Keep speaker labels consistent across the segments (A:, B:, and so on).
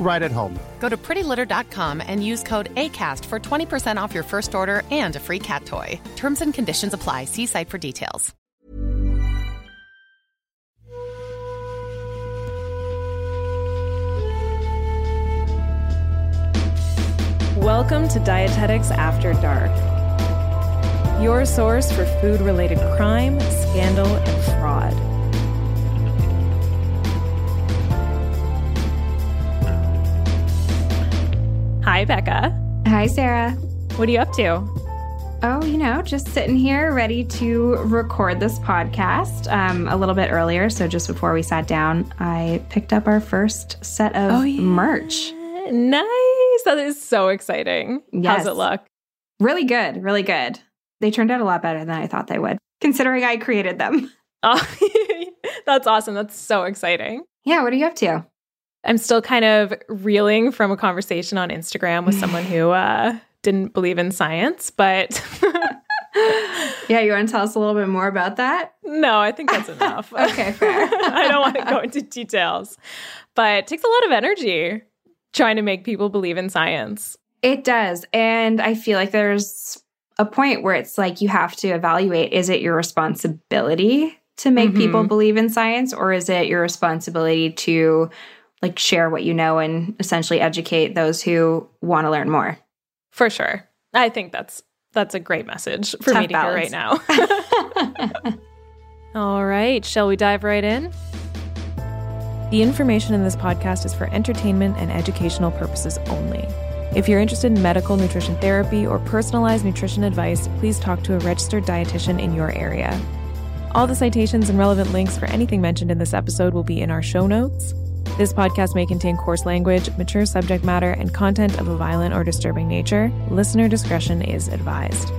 A: right at home.
B: Go to prettylitter.com and use code ACAST for 20% off your first order and a free cat toy. Terms and conditions apply. See site for details.
C: Welcome to Dietetics After Dark, your source for food related crime, scandal, and fraud. Hi, Becca.
D: Hi, Sarah.
C: What are you up to?
D: Oh, you know, just sitting here ready to record this podcast um, a little bit earlier. So, just before we sat down, I picked up our first set of
C: Oh, yeah.
D: merch.
C: Nice. That is so exciting.
D: Yes.
C: How's it look?
D: Really good, really good. They turned out a lot better than I thought they would, considering I created them.
C: Oh, that's awesome. That's so exciting.
D: Yeah, what are you up to?
C: I'm still kind of reeling from a conversation on Instagram with someone who uh, didn't believe in science, but
D: Yeah, you want to tell us a little bit more about that?
C: no, I think that's enough.
D: Okay, fair.
C: I don't want to go into details, but it takes a lot of energy trying to make people believe in science.
D: It does. And I feel like there's a point where it's like you have to evaluate is it your responsibility to make people
C: Mhm.
D: believe in science or is it your responsibility to like share what you know and essentially educate those who want to learn more?
C: For sure. I think that's that's a great message for
D: Tough
C: me to hear right now. All right, shall we dive right in? The information in this podcast is for entertainment and educational purposes only. If you're interested in medical nutrition therapy or personalized nutrition advice, please talk to a registered dietitian in your area. All the citations and relevant links for anything mentioned in this episode will be in our show notes. This podcast may contain coarse language, mature subject matter, and content of a violent or disturbing nature. Listener discretion is advised.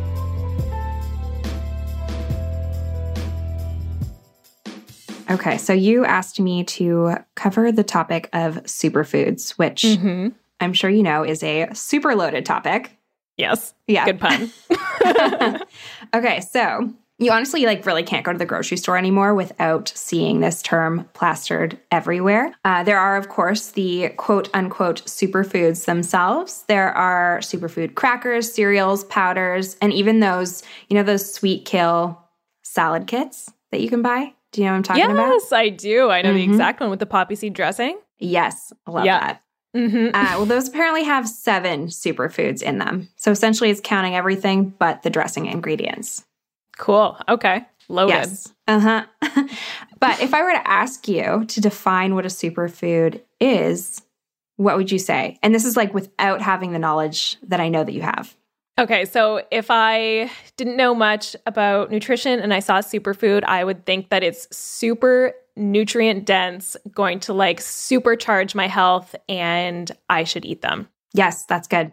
D: okay, so you asked me to cover the topic of superfoods, which
C: Mm-hmm.
D: I'm sure you know is a super loaded topic.
C: Yes.
D: Yeah.
C: Good pun.
D: okay, so you honestly like really can't go to the grocery store anymore without seeing this term plastered everywhere. Uh, there are, of course, the quote unquote superfoods themselves. There are superfood crackers, cereals, powders, and even those, you know, those sweet kale salad kits that you can buy. Do you know what I'm talking about?
C: yes, I do. I know the
D: Mhm.
C: exact one with the poppy seed dressing.
D: Yes, I love
C: Yeah.
D: that.
C: Mm-hmm.
D: Uh, well, those apparently have seven superfoods in them. So essentially, it's counting everything but the dressing ingredients.
C: Cool. Okay. Loaded.
D: Yes. Uh huh. but if I were to ask you to define what a superfood is, what would you say? And this is like without having the knowledge that I know that you have.
C: Okay, so if I didn't know much about nutrition and I saw superfood, I would think that it's super nutrient dense, going to like supercharge my health, and I should eat them.
D: Yes, that's good.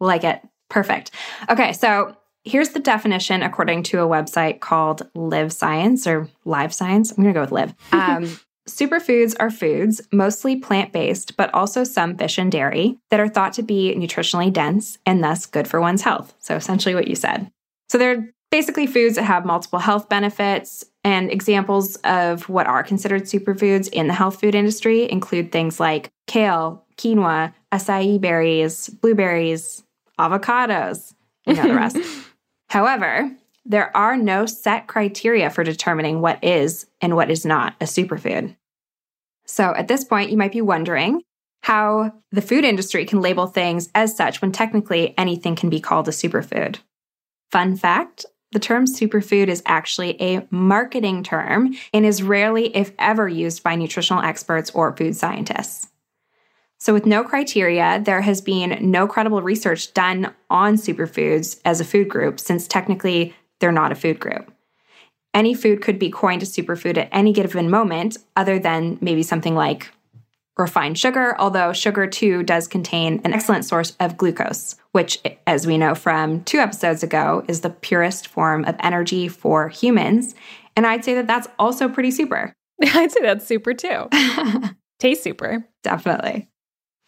D: Like it. Perfect. Okay, so here's the definition according to a website called Live Science or Live Science. I'm going to go with Live. Um, Superfoods are foods, mostly plant based, but also some fish and dairy, that are thought to be nutritionally dense and thus good for one's health. So, essentially, what you said. So, they're basically foods that have multiple health benefits. And examples of what are considered superfoods in the health food industry include things like kale, quinoa, acai berries, blueberries, avocados, you know the rest. However, there are no set criteria for determining what is and what is not a superfood. So at this point, you might be wondering how the food industry can label things as such when technically anything can be called a superfood. Fun fact the term superfood is actually a marketing term and is rarely, if ever, used by nutritional experts or food scientists. So, with no criteria, there has been no credible research done on superfoods as a food group since technically they're not a food group. Any food could be coined a superfood at any given moment, other than maybe something like refined sugar, although sugar too does contain an excellent source of glucose, which, as we know from two episodes ago, is the purest form of energy for humans. And I'd say that that's also pretty super.
C: I'd say that's super too. Taste super.
D: Definitely.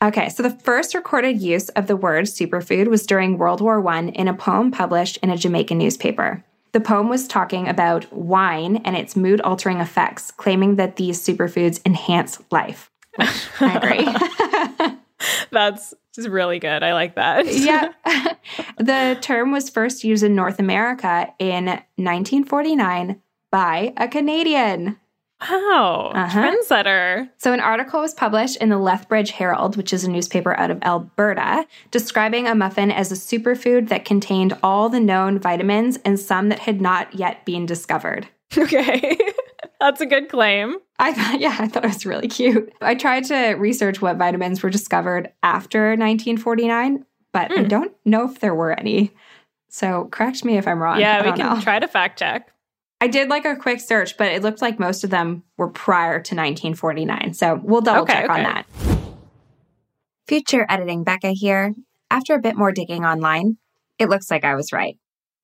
D: Okay, so the first recorded use of the word superfood was during World War I in a poem published in a Jamaican newspaper. The poem was talking about wine and its mood altering effects, claiming that these superfoods enhance life. I
C: agree. That's just really good. I like that.
D: yeah. the term was first used in North America in 1949 by a Canadian.
C: Wow. Uh-huh. Trendsetter.
D: So, an article was published in the Lethbridge Herald, which is a newspaper out of Alberta, describing a muffin as a superfood that contained all the known vitamins and some that had not yet been discovered.
C: Okay. That's a good claim.
D: I thought, yeah, I thought it was really cute. I tried to research what vitamins were discovered after 1949, but mm. I hmm. don't know if there were any. So correct me if I'm wrong.
C: Yeah, we can know. try to fact check.
D: I did like a quick search, but it looked like most of them were prior to 1949. So we'll double okay, check okay. on that. Future editing Becca here. After a bit more digging online, it looks like I was right.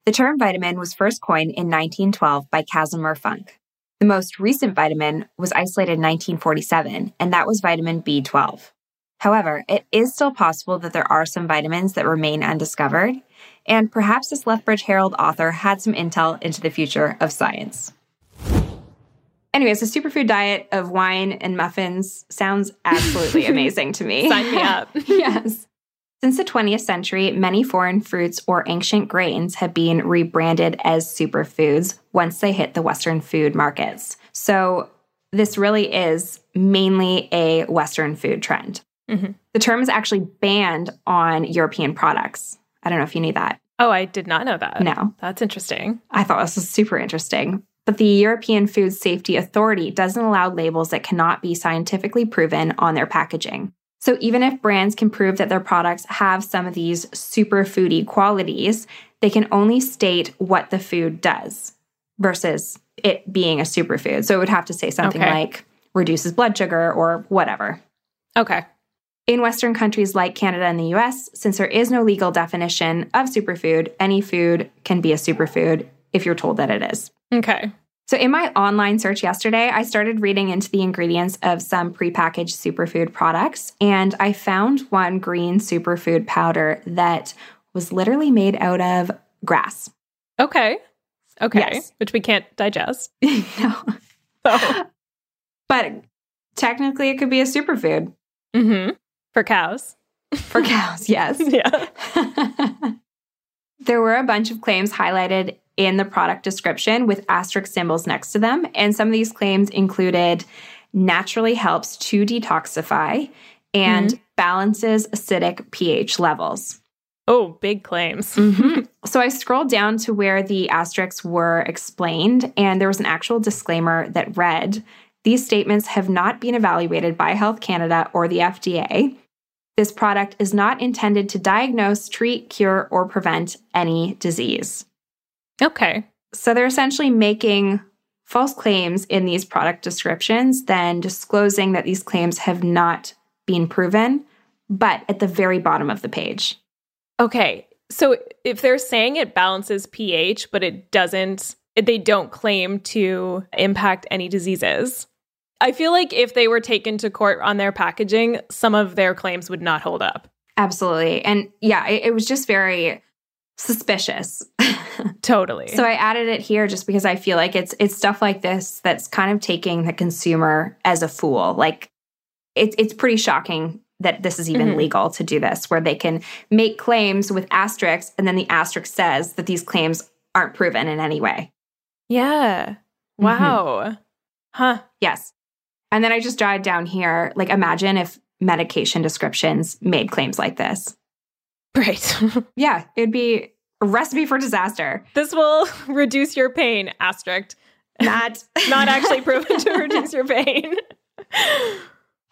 D: The term vitamin was first coined in 1912 by Casimir Funk. The most recent vitamin was isolated in 1947, and that was vitamin B12. However, it is still possible that there are some vitamins that remain undiscovered, and perhaps this Lethbridge Herald author had some intel into the future of science. Anyways, a superfood diet of wine and muffins sounds absolutely amazing to me.
C: Sign me up.
D: yes. Since the 20th century, many foreign fruits or ancient grains have been rebranded as superfoods once they hit the Western food markets. So, this really is mainly a Western food trend. Mm-hmm. The term is actually banned on European products. I don't know if you knew that.
C: Oh, I did not know that.
D: No.
C: That's interesting.
D: I thought this was super interesting. But the European Food Safety Authority doesn't allow labels that cannot be scientifically proven on their packaging. So even if brands can prove that their products have some of these super foody qualities, they can only state what the food does versus it being a superfood. So it would have to say something okay. like reduces blood sugar or whatever.
C: Okay.
D: In Western countries like Canada and the US, since there is no legal definition of superfood, any food can be a superfood if you're told that it is.
C: Okay.
D: So, in my online search yesterday, I started reading into the ingredients of some prepackaged superfood products, and I found one green superfood powder that was literally made out of grass.
C: Okay. Okay. Yes. Which we can't digest.
D: no. So. But technically, it could be a superfood.
C: Mm-hmm. For cows.
D: For cows, yes.
C: yeah.
D: there were a bunch of claims highlighted in the product description with asterisk symbols next to them. And some of these claims included naturally helps to detoxify and mm-hmm. balances acidic pH levels.
C: Oh, big claims.
D: Mm-hmm. So I scrolled down to where the asterisks were explained, and there was an actual disclaimer that read These statements have not been evaluated by Health Canada or the FDA. This product is not intended to diagnose, treat, cure, or prevent any disease.
C: Okay.
D: So they're essentially making false claims in these product descriptions, then disclosing that these claims have not been proven, but at the very bottom of the page.
C: Okay. So if they're saying it balances pH, but it doesn't, they don't claim to impact any diseases. I feel like if they were taken to court on their packaging, some of their claims would not hold up.
D: Absolutely. And yeah, it, it was just very suspicious.
C: totally.
D: So I added it here just because I feel like it's it's stuff like this that's kind of taking the consumer as a fool. Like it's it's pretty shocking that this is even mm-hmm. legal to do this, where they can make claims with asterisks, and then the asterisk says that these claims aren't proven in any way.
C: Yeah. Mm-hmm. Wow. Mm-hmm. Huh.
D: Yes. And then I just jotted down here, like imagine if medication descriptions made claims like this.
C: Right.
D: yeah, it'd be a recipe for disaster.
C: This will reduce your pain, asterisk.
D: Not
C: not actually proven to reduce your pain.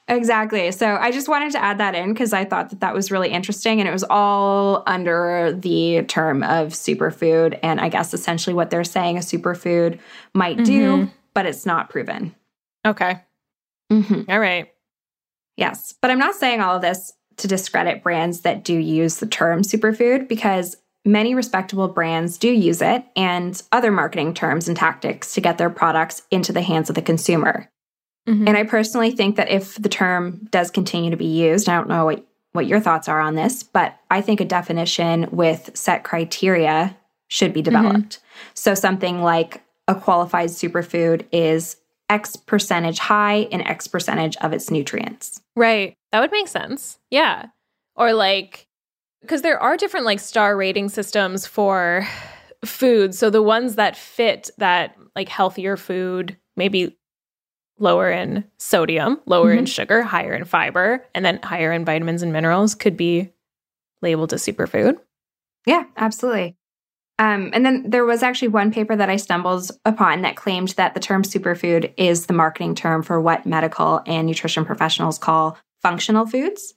D: Exactly. So I just wanted to add that in because I thought that that was really interesting. And it was all under the term of superfood. And I guess essentially what they're saying a superfood might mm-hmm. do, but it's not proven.
C: Okay.
D: Mm-hmm.
C: All right.
D: Yes. But I'm not saying all of this to discredit brands that do use the term superfood because many respectable brands do use it and other marketing terms and tactics to get their products into the hands of the consumer. Mm-hmm. And I personally think that if the term does continue to be used, I don't know what, what your thoughts are on this, but I think a definition with set criteria should be mm-hmm. developed. Mm-hmm. So something like a qualified superfood is X percentage high in X percentage of its nutrients.
C: Right. That would make sense. Yeah. Or like, because there are different like star rating systems for food. So the ones that fit that like healthier food, maybe lower in sodium, lower mm-hmm. in sugar, higher in fiber, and then higher in vitamins and minerals could be labeled as superfood.
D: Yeah, absolutely. Um, and then there was actually one paper that I stumbled upon that claimed that the term superfood is the marketing term for what medical and nutrition professionals call functional foods.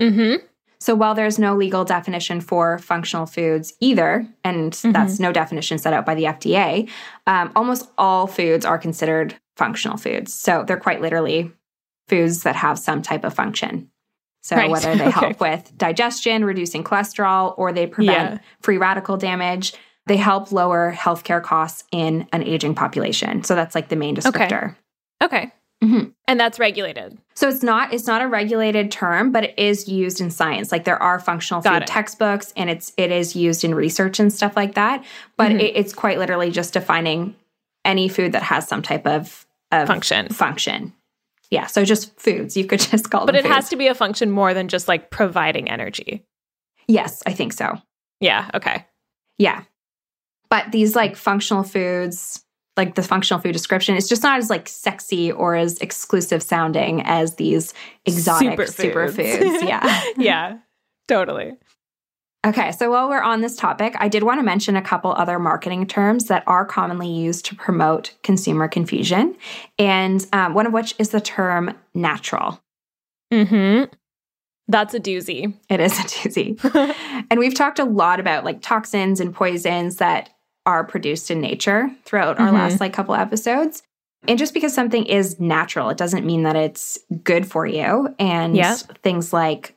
C: Mm-hmm.
D: So while there's no legal definition for functional foods either, and mm-hmm. that's no definition set out by the FDA, um, almost all foods are considered functional foods. So they're quite literally foods that have some type of function. So right. whether they okay. help with digestion, reducing cholesterol, or they prevent yeah. free radical damage, they help lower healthcare costs in an aging population. So that's like the main descriptor.
C: Okay. okay. Mm-hmm. And that's regulated.
D: So it's not it's not a regulated term, but it is used in science. Like there are functional Got food it. textbooks, and it's it is used in research and stuff like that. But mm-hmm. it, it's quite literally just defining any food that has some type of, of
C: function.
D: Function. Yeah. So just foods. You could just call
C: but
D: them.
C: But it foods. has to be a function more than just like providing energy.
D: Yes, I think so.
C: Yeah. Okay.
D: Yeah. But these like functional foods, like the functional food description it's just not as like sexy or as exclusive sounding as these exotic superfoods. superfoods. Yeah.
C: yeah. Totally.
D: Okay, so while we're on this topic, I did want to mention a couple other marketing terms that are commonly used to promote consumer confusion, and um, one of which is the term natural.
C: Hmm. That's a doozy.
D: It is a doozy. and we've talked a lot about like toxins and poisons that are produced in nature throughout mm-hmm. our last like couple episodes. And just because something is natural, it doesn't mean that it's good for you. And yeah. things like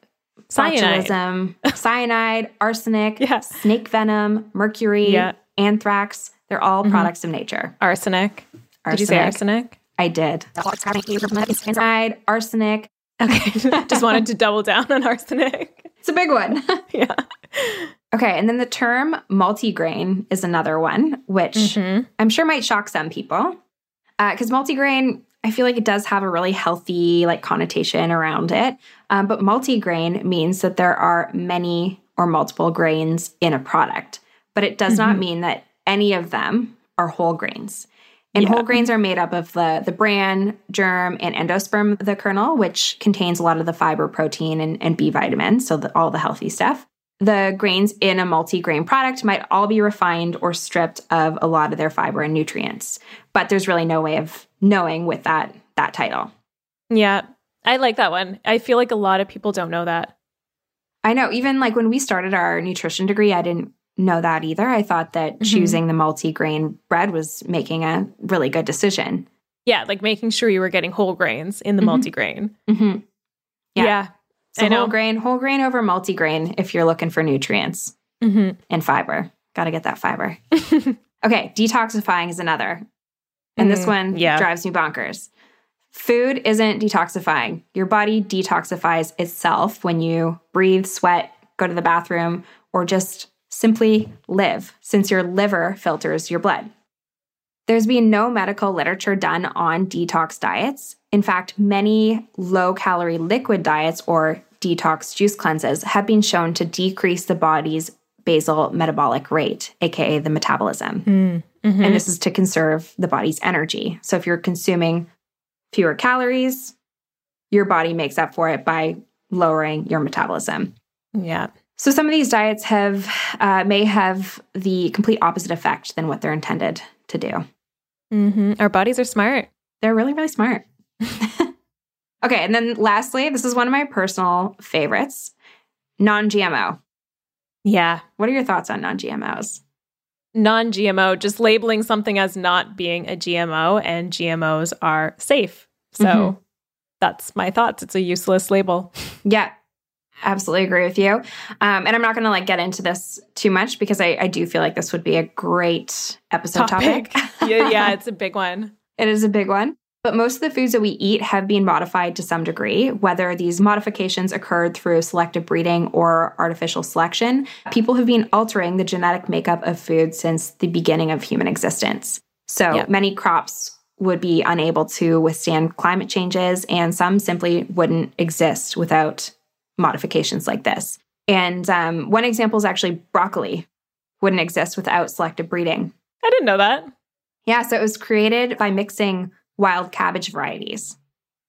C: cyanide,
D: cyanide arsenic, yeah. snake venom, mercury, yeah. anthrax, they're all mm-hmm. products of nature.
C: Arsenic. arsenic. Did you say arsenic?
D: I did. Cyanide, arsenic.
C: Okay. Just wanted to double down on arsenic.
D: It's a big one.
C: yeah.
D: Okay, and then the term multigrain is another one, which mm-hmm. I'm sure might shock some people. Because uh, multigrain, I feel like it does have a really healthy like connotation around it. Um, but multigrain means that there are many or multiple grains in a product, but it does mm-hmm. not mean that any of them are whole grains. And yeah. whole grains are made up of the the bran, germ, and endosperm, the kernel, which contains a lot of the fiber, protein, and, and B vitamins, so the, all the healthy stuff. the grains in a multi-grain product might all be refined or stripped of a lot of their fiber and nutrients. But there's really no way of knowing with that that title.
C: Yeah. I like that one. I feel like a lot of people don't know that.
D: I know even like when we started our nutrition degree, I didn't know that either. I thought that mm-hmm. choosing the multi-grain bread was making a really good decision.
C: Yeah, like making sure you were getting whole grains in the mm-hmm. multi-grain.
D: Mm-hmm.
C: Yeah. yeah.
D: So whole grain, whole grain over multi-grain if you're looking for nutrients
C: mm-hmm.
D: and fiber. Got to get that fiber. okay, detoxifying is another. And this mm, one yeah. drives me bonkers. Food isn't detoxifying. Your body detoxifies itself when you breathe, sweat, go to the bathroom, or just simply live, since your liver filters your blood. There's been no medical literature done on detox diets. In fact, many low calorie liquid diets or detox juice cleanses have been shown to decrease the body's basal metabolic rate, aka the metabolism.
C: Mm, mm-hmm.
D: And this is to conserve the body's energy. So if you're consuming fewer calories, your body makes up for it by lowering your metabolism.
C: Yeah.
D: So some of these diets have uh, may have the complete opposite effect than what they're intended to do.
C: Mm-hmm. Our bodies are smart.
D: They're really, really smart. okay, and then lastly, this is one of my personal favorites: non-GMO.
C: Yeah.
D: What are your thoughts on non-GMOs?
C: Non GMO, just labeling something as not being a GMO, and GMOs are safe. So mm-hmm. that's my thoughts. It's a useless label.
D: Yeah, absolutely agree with you. Um, and I'm not going to like get into this too much because I, I, do feel like this would be a great episode topic.
C: topic. yeah, yeah, it's a big one.
D: It is a big one. But most of the foods that we eat have been modified to some degree, whether these modifications occurred through selective breeding or artificial selection. People have been altering the genetic makeup of food since the beginning of human existence. So many crops would be unable to withstand climate changes, and some simply wouldn't exist without modifications like this. And um, one example is actually broccoli wouldn't exist without selective breeding.
C: I didn't know that.
D: Yeah, so it was created by mixing wild cabbage varieties.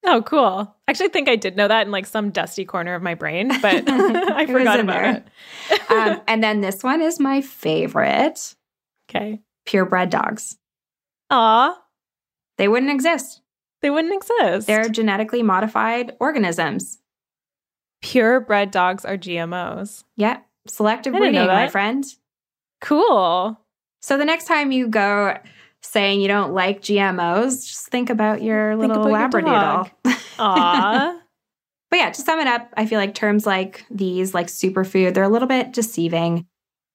C: Oh, cool. Actually, I think I did know that in like some dusty corner of my brain, but I forgot about there.
D: it. um, and then this one is my favorite.
C: Okay.
D: Purebred dogs.
C: Aw.
D: They wouldn't exist.
C: They wouldn't exist.
D: They're genetically modified organisms.
C: Purebred dogs are GMOs.
D: Yeah. Selective breeding, my friend.
C: Cool.
D: So the next time you go saying you don't like GMOs, just think about your think little about Labradoodle.
C: Aww.
D: but yeah, to sum it up, I feel like terms like these, like superfood, they're a little bit deceiving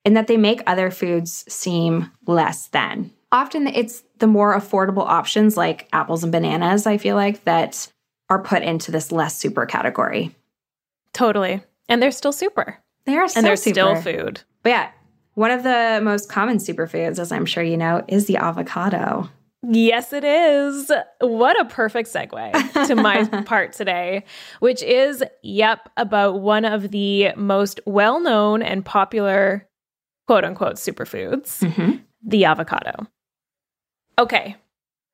D: in that they make other foods seem less than. Often it's the more affordable options like apples and bananas, I feel like, that are put into this less super category.
C: Totally. And they're still super.
D: They are
C: And they're
D: super.
C: still food.
D: But yeah, one of the most common superfoods, as I'm sure you know, is the avocado.
C: Yes, it is. What a perfect segue to my part today, which is, yep, about one of the most well known and popular quote unquote superfoods,
D: mm-hmm.
C: the avocado. Okay,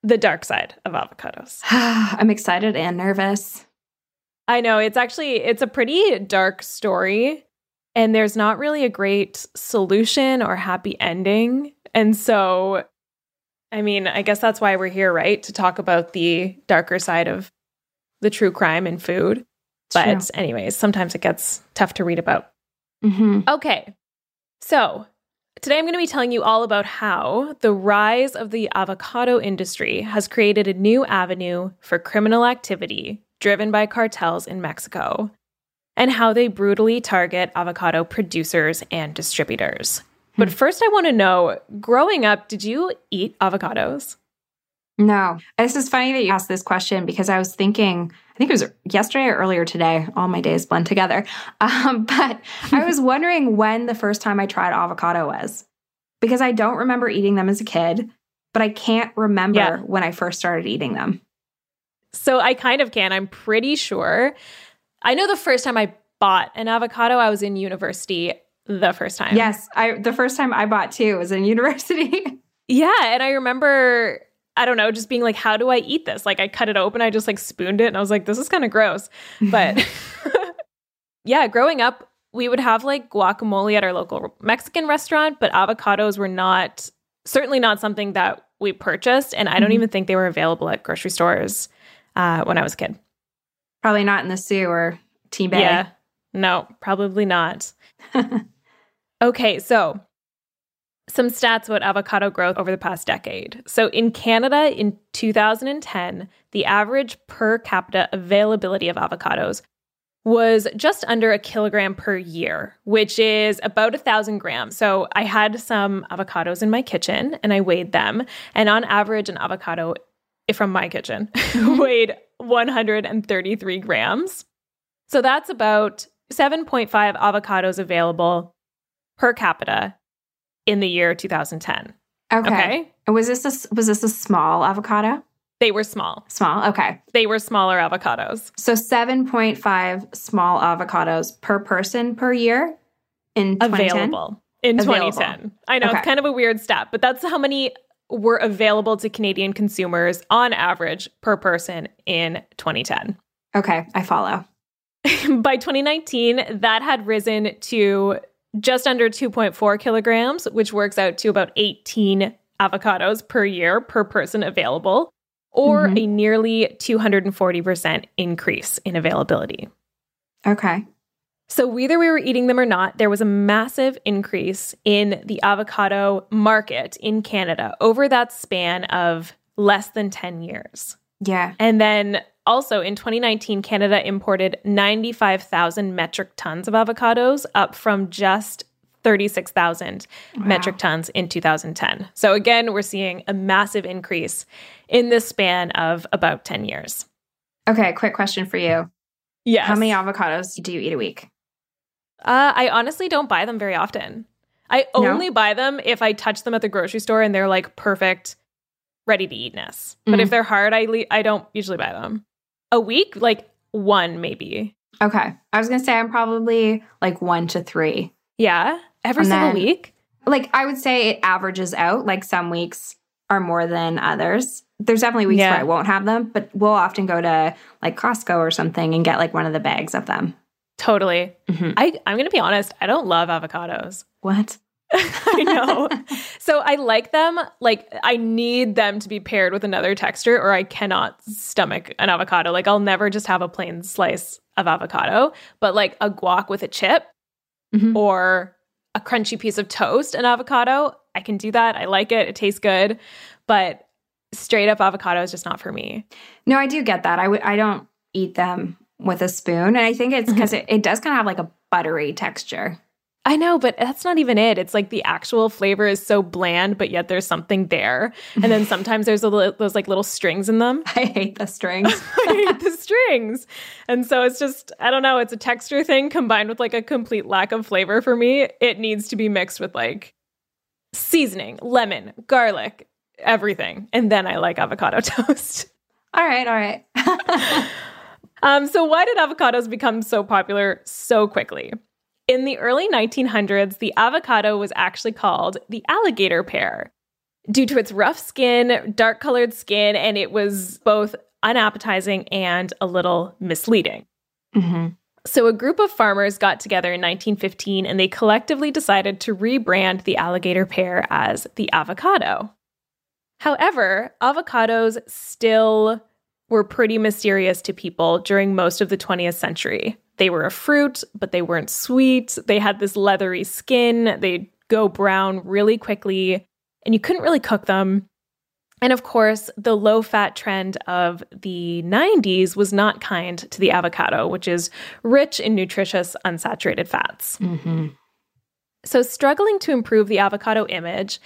C: the dark side of avocados.
D: I'm excited and nervous.
C: I know it's actually it's a pretty dark story and there's not really a great solution or happy ending. And so, I mean, I guess that's why we're here, right? To talk about the darker side of the true crime in food. But, True. anyways, sometimes it gets tough to read about.
D: Mm-hmm.
C: Okay. So, today I'm going to be telling you all about how the rise of the avocado industry has created a new avenue for criminal activity driven by cartels in Mexico and how they brutally target avocado producers and distributors. But hmm. first, I want to know growing up, did you eat avocados?
D: No. This is funny that you asked this question because I was thinking, I think it was yesterday or earlier today. All my days blend together. Um, but I was wondering when the first time I tried avocado was because I don't remember eating them as a kid, but I can't remember yeah. when I first started eating them.
C: So I kind of can. I'm pretty sure I know the first time I bought an avocado, I was in university the first time.
D: Yes, I the first time I bought too was in university.
C: yeah, and I remember I don't know, just being like, how do I eat this? Like I cut it open, I just like spooned it and I was like, this is kind of gross. But yeah, growing up, we would have like guacamole at our local Mexican restaurant, but avocados were not certainly not something that we purchased, and I don't
D: Mhm.
C: even think they were available at grocery stores uh, when I was a kid.
D: Probably not in the Soo or T-Bay.
C: Yeah, no, probably not. okay, so some stats about avocado growth over the past decade. So in Canada in 2010, the average per capita availability of avocados was just under a kilogram per year, which is about a thousand grams. So I had some avocados in my kitchen and I weighed them. And on average, an avocado from my kitchen mm-hmm. weighed 133 grams. So that's about 7.5 avocados available per capita in the year 2010.
D: Okay.
C: Okay.
D: Was this a, was this a small avocado?
C: They were small.
D: Small. Okay.
C: They were smaller avocados.
D: So 7.5 small avocados per person per year in 2010?
C: available in
D: Available.
C: 2010. I know
D: Okay.
C: it's kind of a weird stat, but that's how many were available to Canadian consumers on average per person in 2010.
D: Okay, I follow.
C: By 2019, that had risen to just under 2.4 kilograms, which works out to about 18 avocados per year per person available, or
D: Mhm.
C: a nearly 240% increase in availability.
D: Okay.
C: So, whether we were eating them or not, there was a massive increase in the avocado market in Canada over that span of less than 10 years.
D: Yeah.
C: And then also in 2019, Canada imported 95,000 metric tons of avocados, up from just 36,000 metric tons in 2010. So, again, we're seeing a massive increase in this span of about 10 years.
D: Okay, quick question for you.
C: Yes.
D: How many avocados do you eat a week?
C: Uh, I honestly don't buy them very often. I
D: No?
C: only buy them if I touch them at the grocery store and they're like perfect, ready to eatness. But
D: Mm.
C: if they're hard, I le- I don't usually buy them. A week, like one maybe.
D: Okay. I was going to say I'm probably like 1 to 3.
C: Yeah, every
D: And
C: single
D: then-
C: week.
D: Like I would say it averages out. Like some weeks are more than others. There's definitely weeks
C: Yeah.
D: where I won't have them, but we'll often go to like Costco or something and get like one of the bags of them.
C: Totally.
D: Mhm.
C: I I'm gonna be honest. I don't love avocados.
D: What?
C: I know. so I like them. Like I need them to be paired with another texture, or I cannot stomach an avocado. Like I'll never just have a plain slice of avocado, but like a guac with a chip
D: Mhm.
C: or a crunchy piece of toast and avocado, I can do that. I like it. It tastes good, but straight up avocado is just not for me.
D: No, I do get that. I I don't eat them with a spoon. And I think it's mm-hmm. because it, it does kind of have like a buttery texture.
C: I know, but that's not even it. It's like the actual flavor is so bland, but yet there's something there. And then sometimes there's a li- those like little strings in them.
D: I hate the strings.
C: I hate the strings. And so it's just, I don't know, it's a texture thing combined with like a complete lack of flavor for me. It needs to be mixed with like seasoning, lemon, garlic, everything. And then I like avocado toast.
D: all right, all right.
C: Um, so, why did avocados become so popular so quickly? In the early 1900s, the avocado was actually called the alligator pear due to its rough skin, dark colored skin, and it was both unappetizing and a little misleading.
D: hmm
C: So, a group of farmers got together in 1915 and they collectively decided to rebrand the alligator pear as the avocado. However, avocados still were pretty mysterious to people during most of the 20th century. They were a fruit, but they weren't sweet. They had this leathery skin. They'd go brown really quickly, and you couldn't really cook them. And of course, the low fat trend of the 90s was not kind to the avocado, which is rich in nutritious unsaturated fats.
D: hmm
C: So, struggling to improve the avocado image,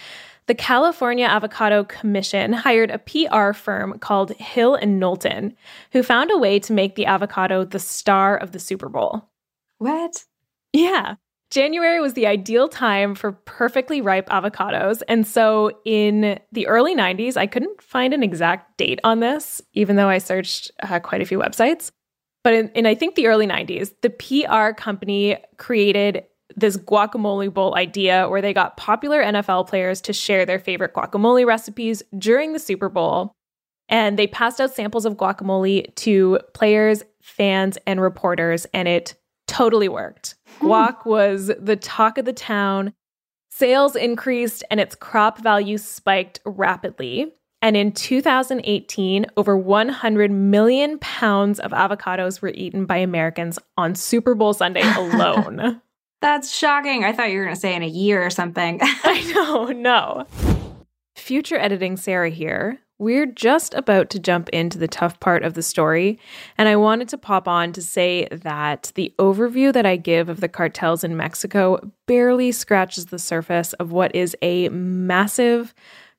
C: the California Avocado Commission hired a PR firm called Hill and Knowlton, who found a way to make the avocado the star of the Super Bowl.
D: What?
C: Yeah. January was the ideal time for perfectly ripe avocados. And so in the early 90s, I couldn't find an exact date on this, even though I searched uh, quite a few websites. But in, in I think the early 90s, the PR company created this guacamole bowl idea where they got popular NFL players to share their favorite guacamole recipes during the Super Bowl. And they passed out samples of guacamole to players, fans, and reporters, and it totally worked. Hmm. Guac was the talk of the town. Sales increased and its crop value spiked rapidly. And in 2018, over 100 million pounds of avocados were eaten by Americans on Super Bowl Sunday alone.
D: That's shocking. I thought you were going to say in a year or something.
C: I know, no. Future editing Sarah here. We're just about to jump into the tough part of the story, and I wanted to pop on to say that the overview that I give of the cartels in Mexico barely scratches the surface of what is a massive,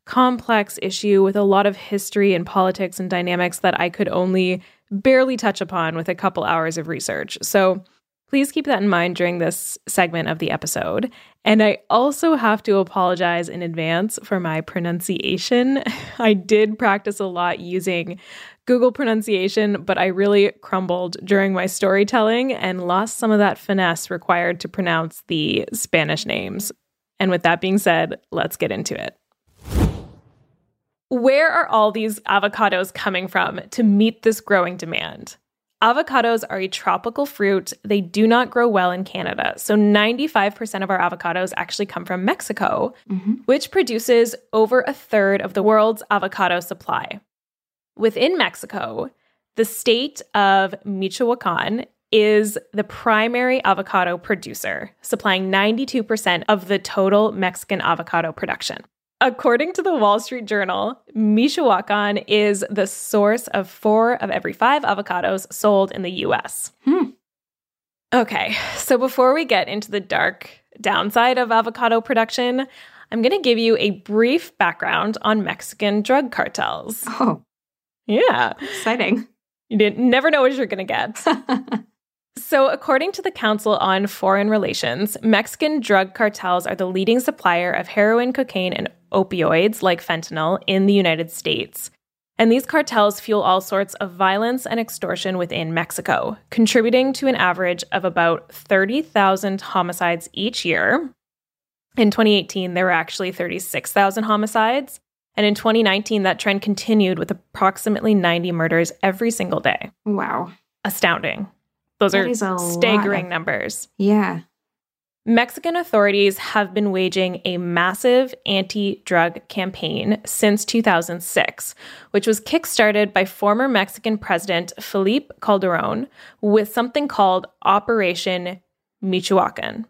C: complex issue with a lot of history and politics and dynamics that I could only barely touch upon with a couple hours of research. So, Please keep that in mind during this segment of the episode. And I also have to apologize in advance for my pronunciation. I did practice a lot using Google pronunciation, but I really crumbled during my storytelling and lost some of that finesse required to pronounce the Spanish names. And with that being said, let's get into it. Where are all these avocados coming from to meet this growing demand? Avocados are a tropical fruit. They do not grow well in Canada. So 95% of our avocados actually come from Mexico, mm-hmm. which produces over a third of the world's avocado supply. Within Mexico, the state of Michoacan is the primary avocado producer, supplying 92% of the total Mexican avocado production. According to the Wall Street Journal, Michoacan is the source of four of every five avocados sold in the US. Hmm. Okay, so before we get into the dark downside of avocado production, I'm going to give you a brief background on Mexican drug cartels.
D: Oh.
C: Yeah.
D: Exciting.
C: You didn't never know what you're going to get. So, according to the Council on Foreign Relations, Mexican drug cartels are the leading supplier of heroin, cocaine, and opioids like fentanyl in the United States. And these cartels fuel all sorts of violence and extortion within Mexico, contributing to an average of about 30,000 homicides each year. In 2018, there were actually 36,000 homicides. And in 2019, that trend continued with approximately 90 murders every single day.
D: Wow.
C: Astounding. Those that are staggering of, numbers.
D: Yeah.
C: Mexican authorities have been waging a massive anti drug campaign since 2006, which was kickstarted by former Mexican President Felipe Calderon with something called Operation Michoacan.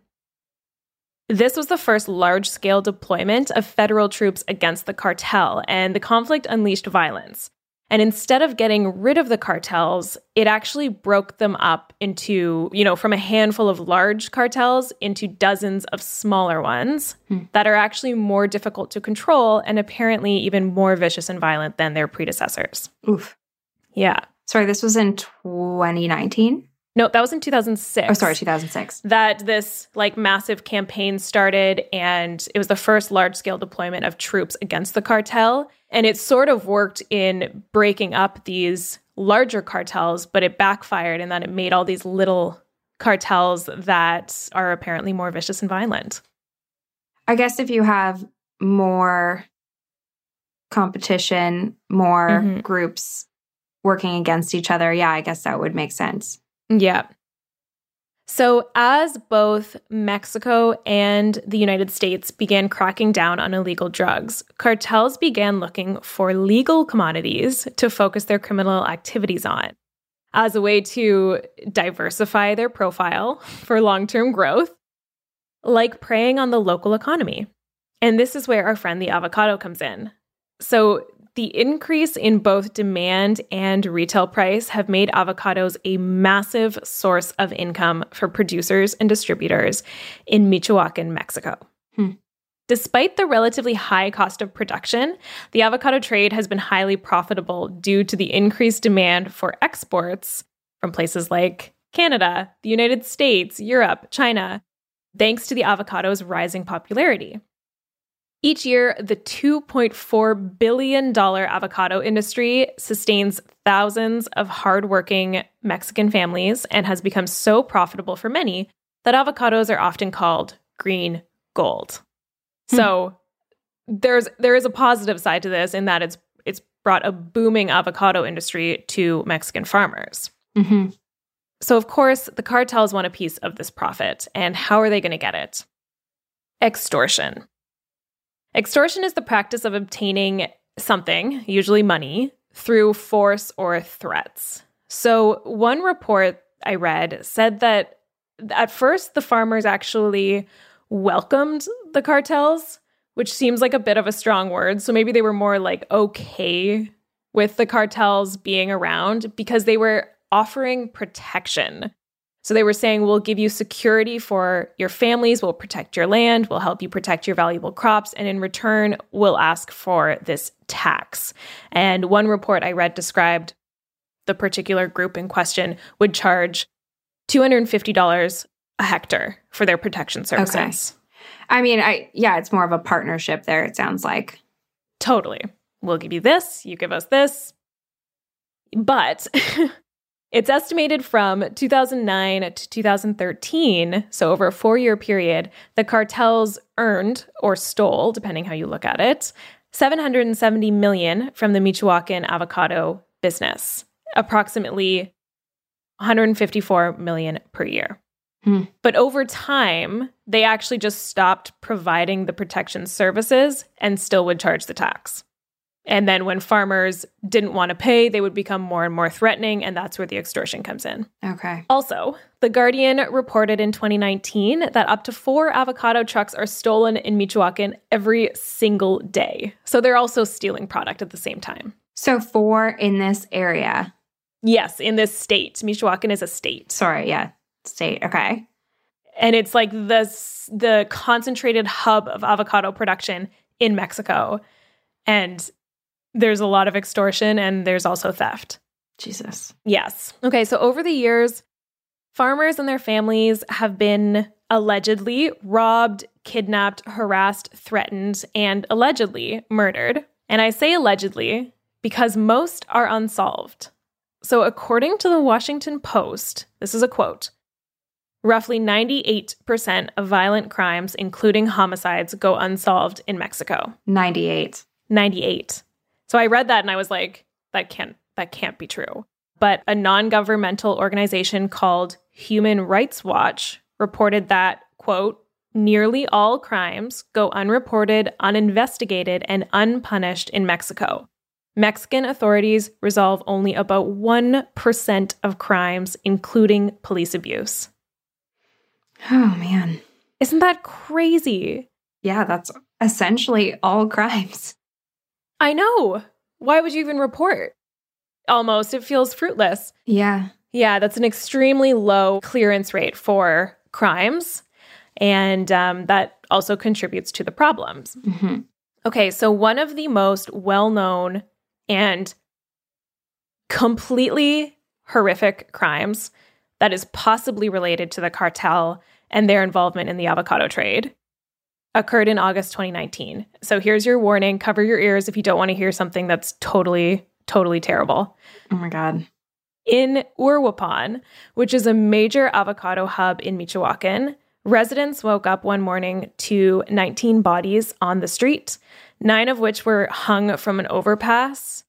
C: This was the first large scale deployment of federal troops against the cartel, and the conflict unleashed violence. And instead of getting rid of the cartels, it actually broke them up into, you know, from a handful of large cartels into dozens of smaller ones hmm. that are actually more difficult to control and apparently even more vicious and violent than their predecessors.
D: Oof.
C: Yeah.
D: Sorry, this was in 2019?
C: No, that was in 2006.
D: Oh, sorry, 2006.
C: That this like massive campaign started and it was the first large scale deployment of troops against the cartel. And it sort of worked in breaking up these larger cartels, but it backfired in that it made all these little cartels that are apparently more vicious and violent.
D: I guess if you have more competition, more mm-hmm. groups working against each other, yeah, I guess that would make sense.
C: Yeah. So, as both Mexico and the United States began cracking down on illegal drugs, cartels began looking for legal commodities to focus their criminal activities on as a way to diversify their profile for long term growth, like preying on the local economy. And this is where our friend the avocado comes in. So, the increase in both demand and retail price have made avocados a massive source of income for producers and distributors in Michoacan, Mexico. Hmm. Despite the relatively high cost of production, the avocado trade has been highly profitable due to the increased demand for exports from places like Canada, the United States, Europe, China, thanks to the avocado's rising popularity. Each year, the $2.4 billion avocado industry sustains thousands of hardworking Mexican families and has become so profitable for many that avocados are often called green gold. Hmm. So there's there is a positive side to this in that it's it's brought a booming avocado industry to Mexican farmers. Mm-hmm. So, of course, the cartels want a piece of this profit. And how are they going to get it? Extortion. Extortion is the practice of obtaining something, usually money, through force or threats. So, one report I read said that at first the farmers actually welcomed the cartels, which seems like a bit of a strong word. So, maybe they were more like okay with the cartels being around because they were offering protection. So they were saying, we'll give you security for your families, we'll protect your land, we'll help you protect your valuable crops, and in return, we'll ask for this tax. And one report I read described the particular group in question would charge $250 a hectare for their protection services. Okay.
D: I mean, I yeah, it's more of a partnership there, it sounds like.
C: Totally. We'll give you this, you give us this. But It's estimated from 2009 to 2013, so over a four year period, the cartels earned or stole, depending how you look at it, 770 million from the Michoacan avocado business, approximately 154 million per year. Hmm. But over time, they actually just stopped providing the protection services and still would charge the tax. And then when farmers didn't want to pay, they would become more and more threatening, and that's where the extortion comes in.
D: Okay.
C: Also, The Guardian reported in 2019 that up to four avocado trucks are stolen in Michoacan every single day. So they're also stealing product at the same time.
D: So, four in this area?
C: Yes, in this state. Michoacan is a state.
D: Sorry, yeah, state. Okay.
C: And it's like the, the concentrated hub of avocado production in Mexico. And there's a lot of extortion and there's also theft.
D: Jesus.
C: Yes. Okay, so over the years, farmers and their families have been allegedly robbed, kidnapped, harassed, threatened, and allegedly murdered. And I say allegedly because most are unsolved. So, according to the Washington Post, this is a quote roughly 98% of violent crimes, including homicides, go unsolved in Mexico.
D: 98.
C: 98. So I read that and I was like, that can't that can't be true. But a non-governmental organization called Human Rights Watch reported that, quote, nearly all crimes go unreported, uninvestigated, and unpunished in Mexico. Mexican authorities resolve only about 1% of crimes, including police abuse.
D: Oh, man.
C: Isn't that crazy?
D: Yeah, that's essentially all crimes.
C: I know. Why would you even report? Almost. It feels fruitless.
D: Yeah.
C: Yeah, that's an extremely low clearance rate for crimes. And um, that also contributes to the problems. Mm-hmm. Okay, so one of the most well known and completely horrific crimes that is possibly related to the cartel and their involvement in the avocado trade occurred in August 2019. So here's your warning cover your ears if you don't want to hear something that's totally, totally terrible.
D: Oh my God.
C: In Uruapan, which is a major avocado hub in Michoacan, residents woke up one morning to 19 bodies on the street, nine of which were hung from an overpass.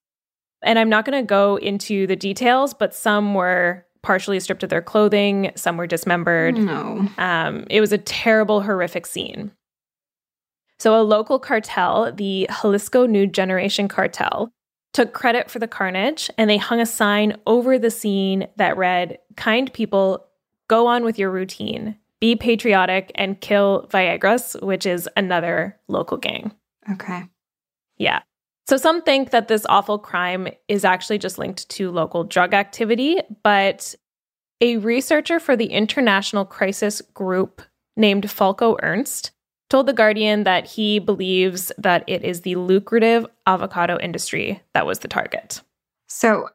C: And I'm not going to go into the details, but some were partially stripped of their clothing, some were dismembered.
D: No.
C: Um, it was a terrible, horrific scene. So, a local cartel, the Jalisco New Generation Cartel, took credit for the carnage and they hung a sign over the scene that read, Kind people, go on with your routine, be patriotic, and kill Viagras, which is another local gang.
D: Okay.
C: Yeah. So, some think that this awful crime is actually just linked to local drug activity, but a researcher for the International Crisis Group named Falko Ernst told The Guardian that he believes that it is the lucrative avocado industry that was the target.
D: So,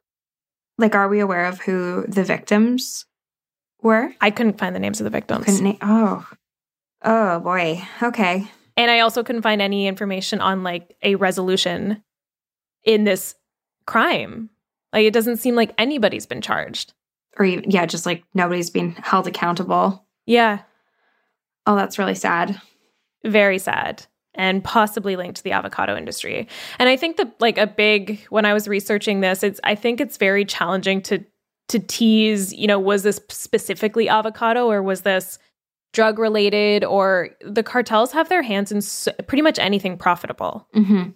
D: like, are we aware of who the victims were?
C: I couldn't find the names of the victims.
D: Na- oh, oh boy. Okay.
C: And I also couldn't find any information on like a resolution in this crime. Like, it doesn't seem like anybody's been charged.
D: Or, even, yeah, just like nobody's been held accountable.
C: Yeah.
D: Oh, that's really sad
C: very sad and possibly linked to the avocado industry. And I think that like a big when I was researching this, it's I think it's very challenging to to tease, you know, was this specifically avocado or was this drug related or the cartels have their hands in so, pretty much anything profitable.
D: Mm-hmm.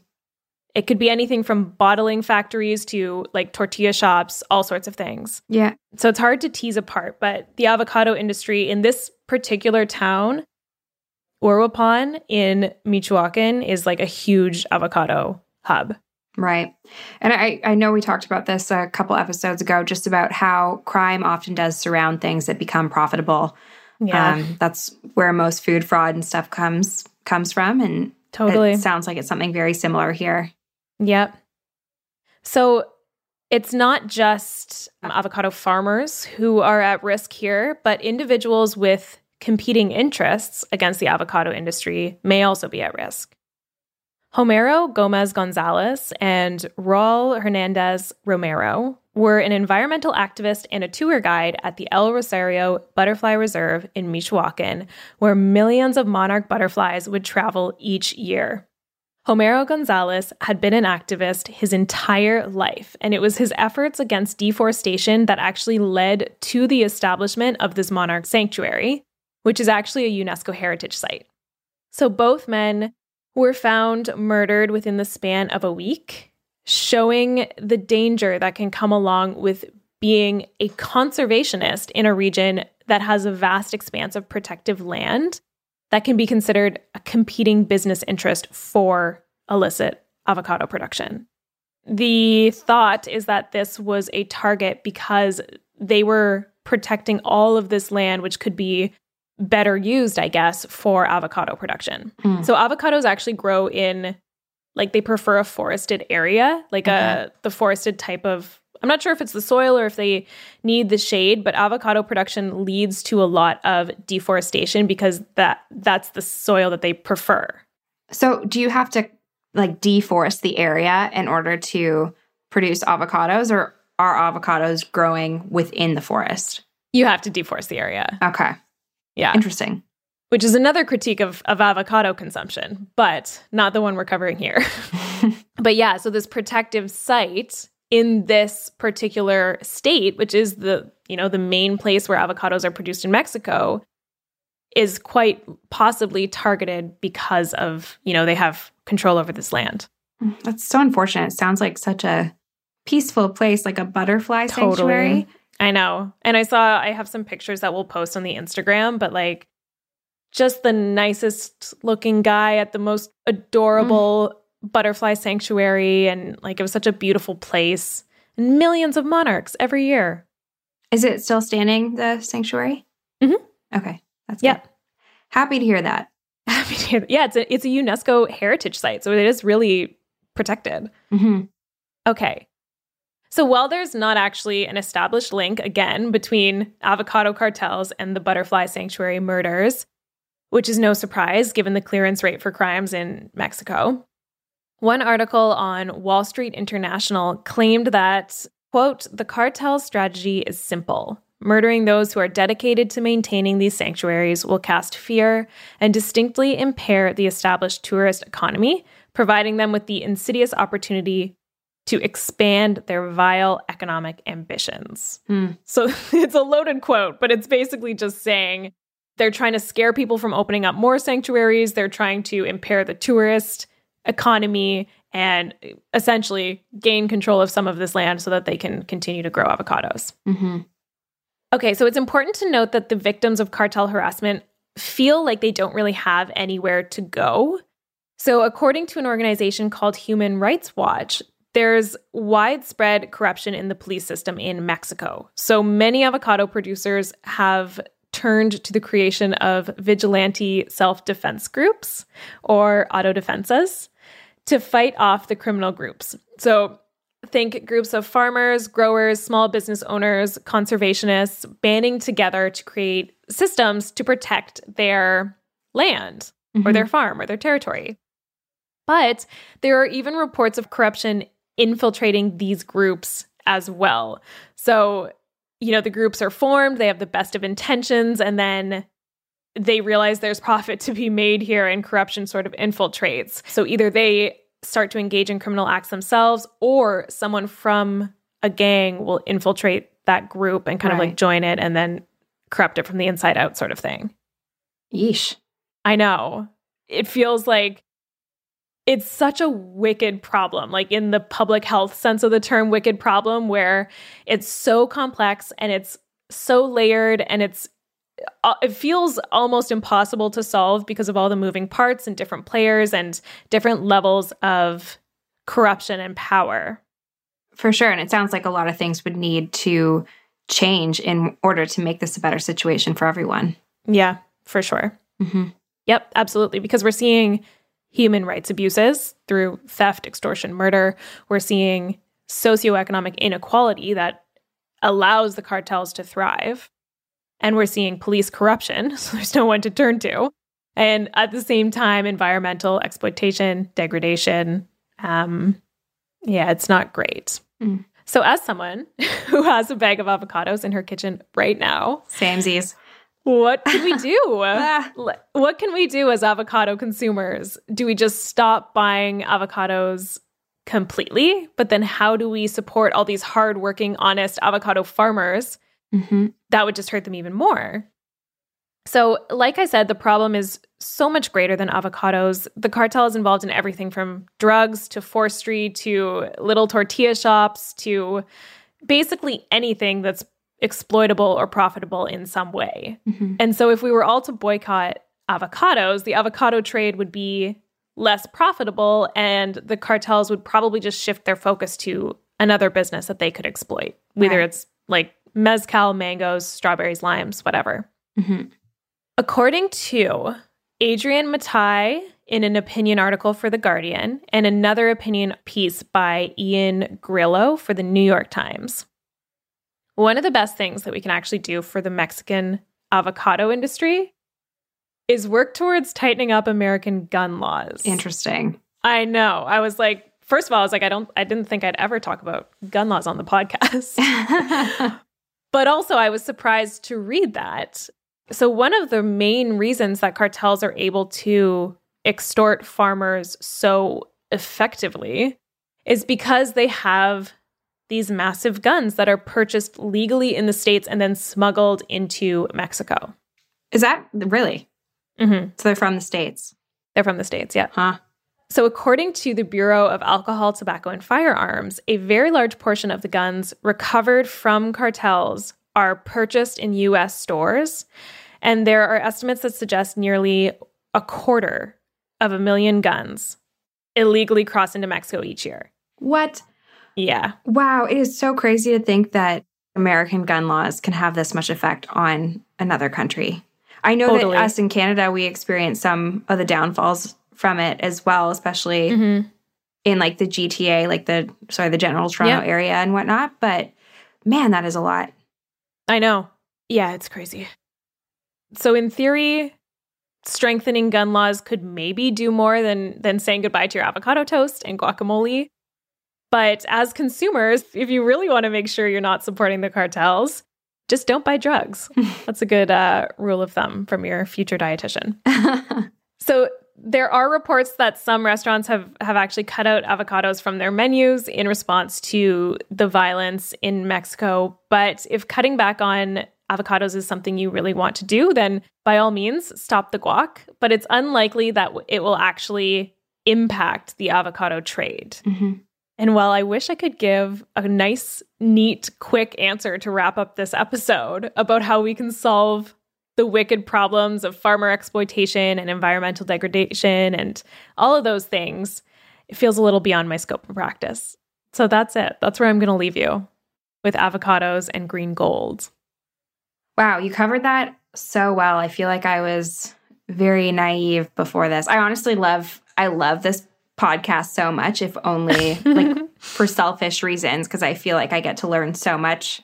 C: It could be anything from bottling factories to like tortilla shops, all sorts of things.
D: Yeah.
C: So it's hard to tease apart, but the avocado industry in this particular town, Uruapan in Michoacan, is like a huge avocado hub.
D: Right. And I, I know we talked about this a couple episodes ago, just about how crime often does surround things that become profitable.
C: Yeah.
D: Um, that's where most food fraud and stuff comes comes from. And
C: Totally.
D: it sounds like it's something very similar here.
C: Yep. So it's not just avocado farmers who are at risk here, but individuals with competing interests against the avocado industry may also be at risk. Homero Gomez Gonzalez and Raul Hernandez Romero were an environmental activist and a tour guide at the El Rosario Butterfly Reserve in Michoacan, where millions of monarch butterflies would travel each year. Homero Gonzalez had been an activist his entire life, and it was his efforts against deforestation that actually led to the establishment of this monarch sanctuary, which is actually a UNESCO heritage site. So both men were found murdered within the span of a week, showing the danger that can come along with being a conservationist in a region that has a vast expanse of protective land that can be considered a competing business interest for illicit avocado production. The thought is that this was a target because they were protecting all of this land, which could be better used, I guess, for avocado production.
D: Mm.
C: So avocados actually grow in like they prefer a forested area, like a the forested type of I'm not sure if it's the soil or if they need the shade, but avocado production leads to a lot of deforestation because that that's the soil that they prefer.
D: So, do you have to like deforest the area in order to produce avocados, or are avocados growing within the forest?
C: You have to deforest the area.
D: Okay,
C: Yeah.
D: interesting.
C: Which is another critique of, of avocado consumption, but not the one we're covering here. but yeah, so this protective site in this particular state, which is the, you know, the main place where avocados are produced in Mexico, is quite possibly targeted because of, you know, they have control over this land.
D: Mm, that's so unfortunate. It sounds like such a peaceful place, like a butterfly sanctuary.
C: I know. And I saw I have some pictures that we'll post on the Instagram, but like just the nicest looking guy at the most adorable butterfly sanctuary and like it was such a beautiful place. And millions of monarchs every year.
D: Is it still standing, the sanctuary?
C: Mhm.
D: Okay, that's
C: Yeah.
D: good. Happy to hear that.
C: Happy to hear that. Yeah, it's a it's a UNESCO heritage site, so it is really protected.
D: hmm
C: Okay. So while there's not actually an established link, again, between avocado cartels and the butterfly sanctuary murders, which is no surprise given the clearance rate for crimes in Mexico, one article on Wall Street International claimed that, quote, the cartel's strategy is simple. Murdering those who are dedicated to maintaining these sanctuaries will cast fear and distinctly impair the established tourist economy, providing them with the insidious opportunity to expand their vile economic ambitions.
D: Hmm.
C: So it's a loaded quote, but it's basically just saying they're trying to scare people from opening up more sanctuaries. They're trying to impair the tourist economy and essentially gain control of some of this land so that they can continue to grow avocados.
D: hmm
C: Okay, so it's important to note that the victims of cartel harassment feel like they don't really have anywhere to go. So, according to an organization called Human Rights Watch, there's widespread corruption in the police system in Mexico. So, many avocado producers have turned to the creation of vigilante self defense groups or autodefensas to fight off the criminal groups. So, think groups of farmers, growers, small business owners, conservationists banding together to create systems to protect their land or their mm-hmm. farm or their territory. But there are even reports of corruption infiltrating these groups as well. So, you know, the groups are formed, they have the best of intentions, and then they realize there's profit to be made here and corruption sort of infiltrates. So either they start to engage in criminal acts themselves or someone from a gang will infiltrate that group and kind of like join it and then corrupt it from the inside out sort of thing.
D: Yeesh.
C: I know. It feels like it's such a wicked problem, like in the public health sense of the term wicked problem, where it's so complex and it's so layered and it's uh, it feels almost impossible to solve because of all the moving parts and different players and different levels of corruption and power.
D: For sure. And it sounds like a lot of things would need to change in order to make this a better situation for everyone.
C: Yeah, for sure.
D: Mm-hmm.
C: Yep, absolutely. Because we're seeing human rights abuses through theft, extortion, murder. We're seeing socioeconomic inequality that allows the cartels to thrive. And we're seeing police corruption, so there's no one to turn to. And at the same time, environmental exploitation, degradation. Um, yeah, it's not great.
D: Mm.
C: So, as someone who has a bag of avocados in her kitchen right now,
D: Samesies.
C: What can we do?
D: Ah.
C: What can we do as avocado consumers? Do we just stop buying avocados completely? But then how do we support all these hardworking, honest avocado farmers?
D: Mm-hmm.
C: That would just hurt them even more. So, like I said, the problem is so much greater than avocados. The cartel is involved in everything from drugs to forestry to little tortilla shops to basically anything that's exploitable or profitable in some way.
D: Mm-hmm.
C: And so, if we were all to boycott avocados, the avocado trade would be less profitable, and the cartels would probably just shift their focus to another business that they could exploit, whether
D: Right.
C: it's like mezcal, mangoes, strawberries, limes, whatever.
D: Mm-hmm.
C: According to Adrian Matai in an opinion article for The Guardian and another opinion piece by Ian Grillo for the New York Times, one of the best things that we can actually do for the Mexican avocado industry is work towards tightening up American gun laws.
D: Interesting.
C: I know. I was like, first of all, I was like, I don't, I didn't think I'd ever talk about gun laws on the podcast. But also, I was surprised to read that. So, one of the main reasons that cartels are able to extort farmers so effectively is because they have these massive guns that are purchased legally in the States and then smuggled into Mexico.
D: Is that really?
C: Mm-hmm.
D: So they're from the States.
C: They're from the States, yeah.
D: Huh?
C: So, according to the Bureau of Alcohol, Tobacco, and Firearms, a very large portion of the guns recovered from cartels are purchased in US stores. And there are estimates that suggest nearly a quarter of a million guns illegally cross into Mexico each year.
D: What?
C: Yeah.
D: Wow. It is so crazy to think that American gun laws can have this much effect on another country. I know
C: Totally.
D: that us in Canada, we experience some of the downfalls from it as well, especially
C: Mm-hmm.
D: in like the GTA, like the, sorry, the general Toronto
C: Yeah.
D: area and whatnot. But man, that is a lot.
C: I know. Yeah, it's crazy. So in theory, strengthening gun laws could maybe do more than than saying goodbye to your avocado toast and guacamole. But as consumers, if you really want to make sure you're not supporting the cartels, just don't buy drugs. That's a good uh, rule of thumb from your future dietitian. So there are reports that some restaurants have have actually cut out avocados from their menus in response to the violence in Mexico. But if cutting back on avocados is something you really want to do, then by all means stop the guac. But it's unlikely that it will actually impact the avocado trade.
D: Mhm.
C: And while I wish I could give a nice, neat, quick answer to wrap up this episode about how we can solve the wicked problems of farmer exploitation and environmental degradation and all of those things, it feels a little beyond my scope of practice. So that's it. That's where I'm going to leave you with avocados and green gold.
D: Wow, you covered that so well. I feel like I was very naive before this. I honestly love I love this podcast so much if only like for selfish reasons because I feel like I get to learn so much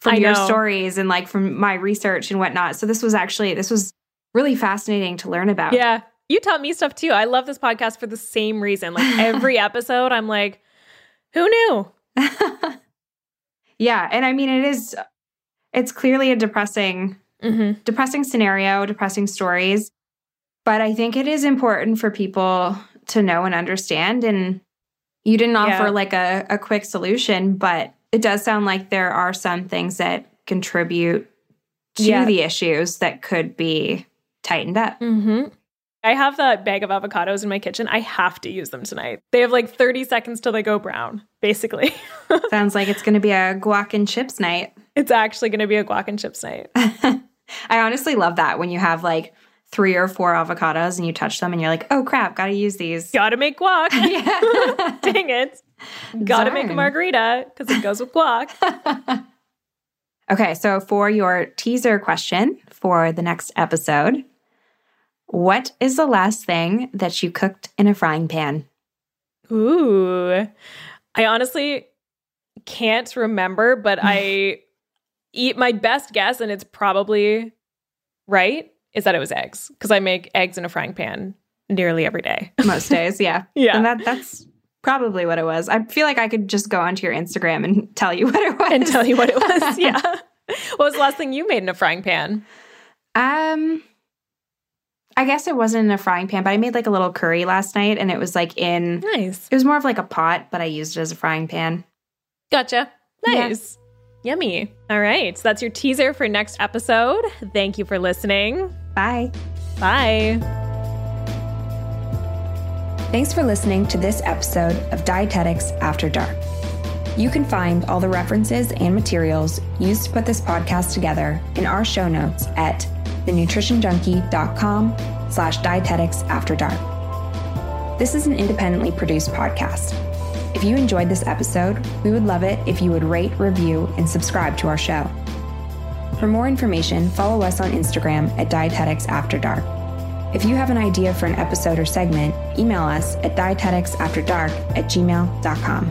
D: from
C: I
D: your
C: know.
D: stories and like from my research and whatnot. So this was actually this was really fascinating to learn about.
C: Yeah. You taught me stuff too. I love this podcast for the same reason. Like every episode, I'm like, who knew?
D: yeah, and I mean it is it's clearly a depressing
C: Mm-hmm.
D: depressing scenario, depressing stories. But I think it is important for people to know and understand. And you didn't offer
C: Yeah.
D: like a, a quick solution, but it does sound like there are some things that contribute to
C: Yeah.
D: the issues that could be tightened up.
C: Mm-hmm. I have that bag of avocados in my kitchen. I have to use them tonight. They have like 30 seconds till they go brown, basically.
D: Sounds like it's going to be a guac and chips night.
C: it's actually going to be a guac and chips night.
D: I honestly love that when you have like three or four avocados and you touch them and you're like, oh crap, got to use these.
C: Gotta make guac. Dang it. Gotta make a margarita because it goes with guac.
D: Okay, so for your teaser question for the next episode, what is the last thing that you cooked in a frying pan?
C: Ooh. I honestly can't remember, but I eat my best guess, and it's probably right, is that it was eggs. Because I make eggs in a frying pan nearly every day.
D: Most days, yeah.
C: Yeah.
D: And that, that's probably what it was. I feel like I could just go onto your Instagram and tell you what it was.
C: and tell you what it was. Yeah. What was the last thing you made in a frying pan?
D: Um, I guess it wasn't in a frying pan, but I made like a little curry last night and it was like in,
C: Nice.
D: it was more of like a pot, but I used it as a frying pan.
C: Gotcha.
D: Yeah.
C: Nice. Yummy. All right. So that's your teaser for next episode. Thank you for listening.
D: Bye.
C: Bye.
D: Thanks for listening to this episode of Dietetics After Dark. You can find all the references and materials used to put this podcast together in our show notes at thenutritionjunkie.com slash dietetics after dark. This is an independently produced podcast. If you enjoyed this episode, we would love it if you would rate, review, and subscribe to our show. For more information, follow us on Instagram at Dietetics After Dark. If you have an idea for an episode or segment, email us at dieteticsafterdark at gmail.com.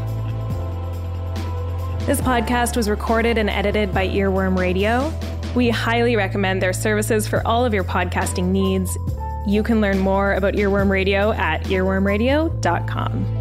C: This podcast was recorded and edited by Earworm Radio. We highly recommend their services for all of your podcasting needs. You can learn more about Earworm Radio at earwormradio.com.